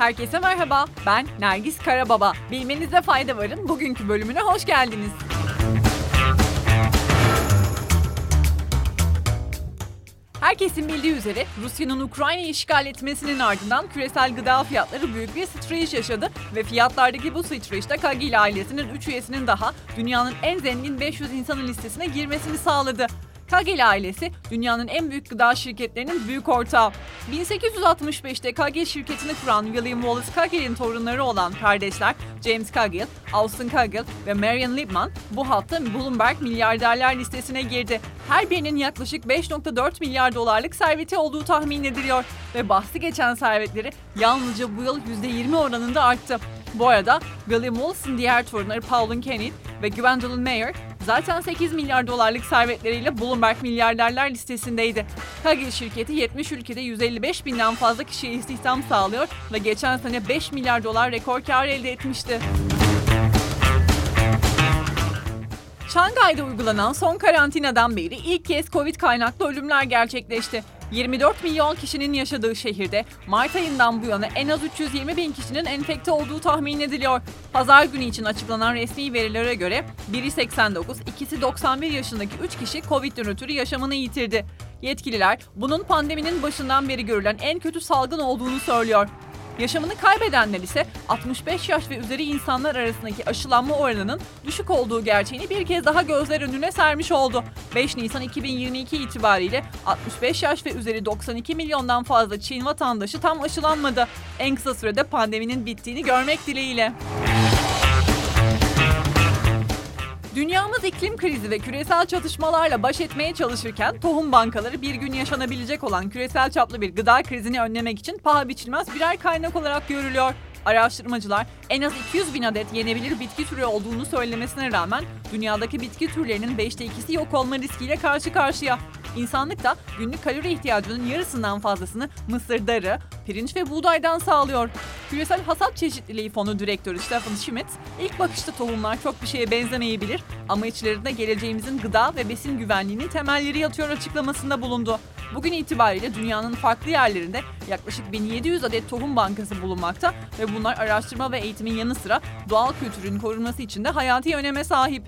Herkese merhaba, ben Nergis Karababa. Bilmenizde fayda varın bugünkü bölümüne hoş geldiniz. Herkesin bildiği üzere Rusya'nın Ukrayna'yı işgal etmesinin ardından küresel gıda fiyatları büyük bir sıçrayış yaşadı ve fiyatlardaki bu sıçrayışta Kagil ailesinin 3 üyesinin daha dünyanın en zengin 500 insanın listesine girmesini sağladı. Kagel ailesi dünyanın en büyük gıda şirketlerinin büyük ortağı. 1865'te Kagel şirketini kuran William Wallace Kagel'in torunları olan kardeşler James Kagel, Austin Kagel ve Marion Lipman bu hafta Bloomberg milyarderler listesine girdi. Her birinin yaklaşık 5.4 milyar dolarlık serveti olduğu tahmin ediliyor ve bahsi geçen servetleri yalnızca bu yıl %20 oranında arttı. Bu arada William Wallace'ın diğer torunları Pauline Kennedy ve Gwendolyn Mayer zaten 8 milyar dolarlık servetleriyle Bloomberg milyarderler listesindeydi. Kaggle şirketi 70 ülkede 155 binden fazla kişiye istihdam sağlıyor ve geçen sene 5 milyar dolar rekor kar elde etmişti. Şangay'da uygulanan son karantinadan beri ilk kez Covid kaynaklı ölümler gerçekleşti. 24 milyon kişinin yaşadığı şehirde Mart ayından bu yana en az 320 bin kişinin enfekte olduğu tahmin ediliyor. Pazar günü için açıklanan resmi verilere göre biri 89, ikisi 91 yaşındaki 3 kişi Covid'den ötürü yaşamını yitirdi. Yetkililer bunun pandeminin başından beri görülen en kötü salgın olduğunu söylüyor. Yaşamını kaybedenler ise 65 yaş ve üzeri insanlar arasındaki aşılanma oranının düşük olduğu gerçeğini bir kez daha gözler önüne sermiş oldu. 5 Nisan 2022 itibariyle 65 yaş ve üzeri 92 milyondan fazla Çin vatandaşı tam aşılanmadı. En kısa sürede pandeminin bittiğini görmek dileğiyle. Dünyamız iklim krizi ve küresel çatışmalarla baş etmeye çalışırken tohum bankaları bir gün yaşanabilecek olan küresel çaplı bir gıda krizini önlemek için paha biçilmez birer kaynak olarak görülüyor. Araştırmacılar en az 200 bin adet yenebilir bitki türü olduğunu söylemesine rağmen dünyadaki bitki türlerinin 5'te 2'si yok olma riskiyle karşı karşıya. İnsanlık da günlük kalori ihtiyacının yarısından fazlasını mısır darı, pirinç ve buğdaydan sağlıyor. Küresel Hasat Çeşitliliği Fonu Direktörü Stefan Schmidt, ilk bakışta tohumlar çok bir şeye benzemeyebilir ama içlerinde geleceğimizin gıda ve besin güvenliğinin temelleri yatıyor açıklamasında bulundu. Bugün itibariyle dünyanın farklı yerlerinde yaklaşık 1700 adet tohum bankası bulunmakta ve bunlar araştırma ve eğitimin yanı sıra doğal kültürün korunması için de hayati öneme sahip.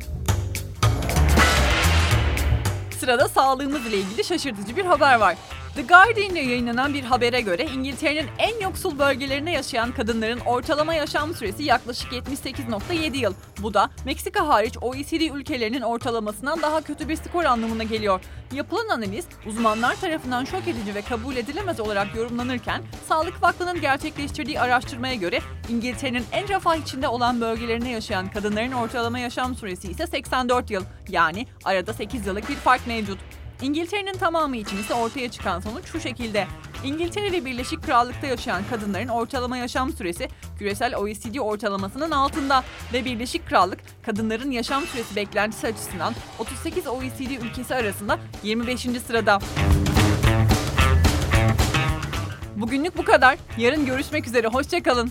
Sırada sağlığımız ile ilgili şaşırtıcı bir haber var. The Guardian'da yayınlanan bir habere göre İngiltere'nin en yoksul bölgelerinde yaşayan kadınların ortalama yaşam süresi yaklaşık 78.7 yıl. Bu da Meksika hariç OECD ülkelerinin ortalamasından daha kötü bir skor anlamına geliyor. Yapılan analiz uzmanlar tarafından şok edici ve kabul edilemez olarak yorumlanırken Sağlık Vakfı'nın gerçekleştirdiği araştırmaya göre İngiltere'nin en refah içinde olan bölgelerinde yaşayan kadınların ortalama yaşam süresi ise 84 yıl. Yani arada 8 yıllık bir fark mevcut. İngiltere'nin tamamı için ise ortaya çıkan sonuç şu şekilde. İngiltere ve Birleşik Krallık'ta yaşayan kadınların ortalama yaşam süresi küresel OECD ortalamasının altında ve Birleşik Krallık kadınların yaşam süresi beklentisi açısından 38 OECD ülkesi arasında 25. sırada. Bugünlük bu kadar. Yarın görüşmek üzere. Hoşçakalın.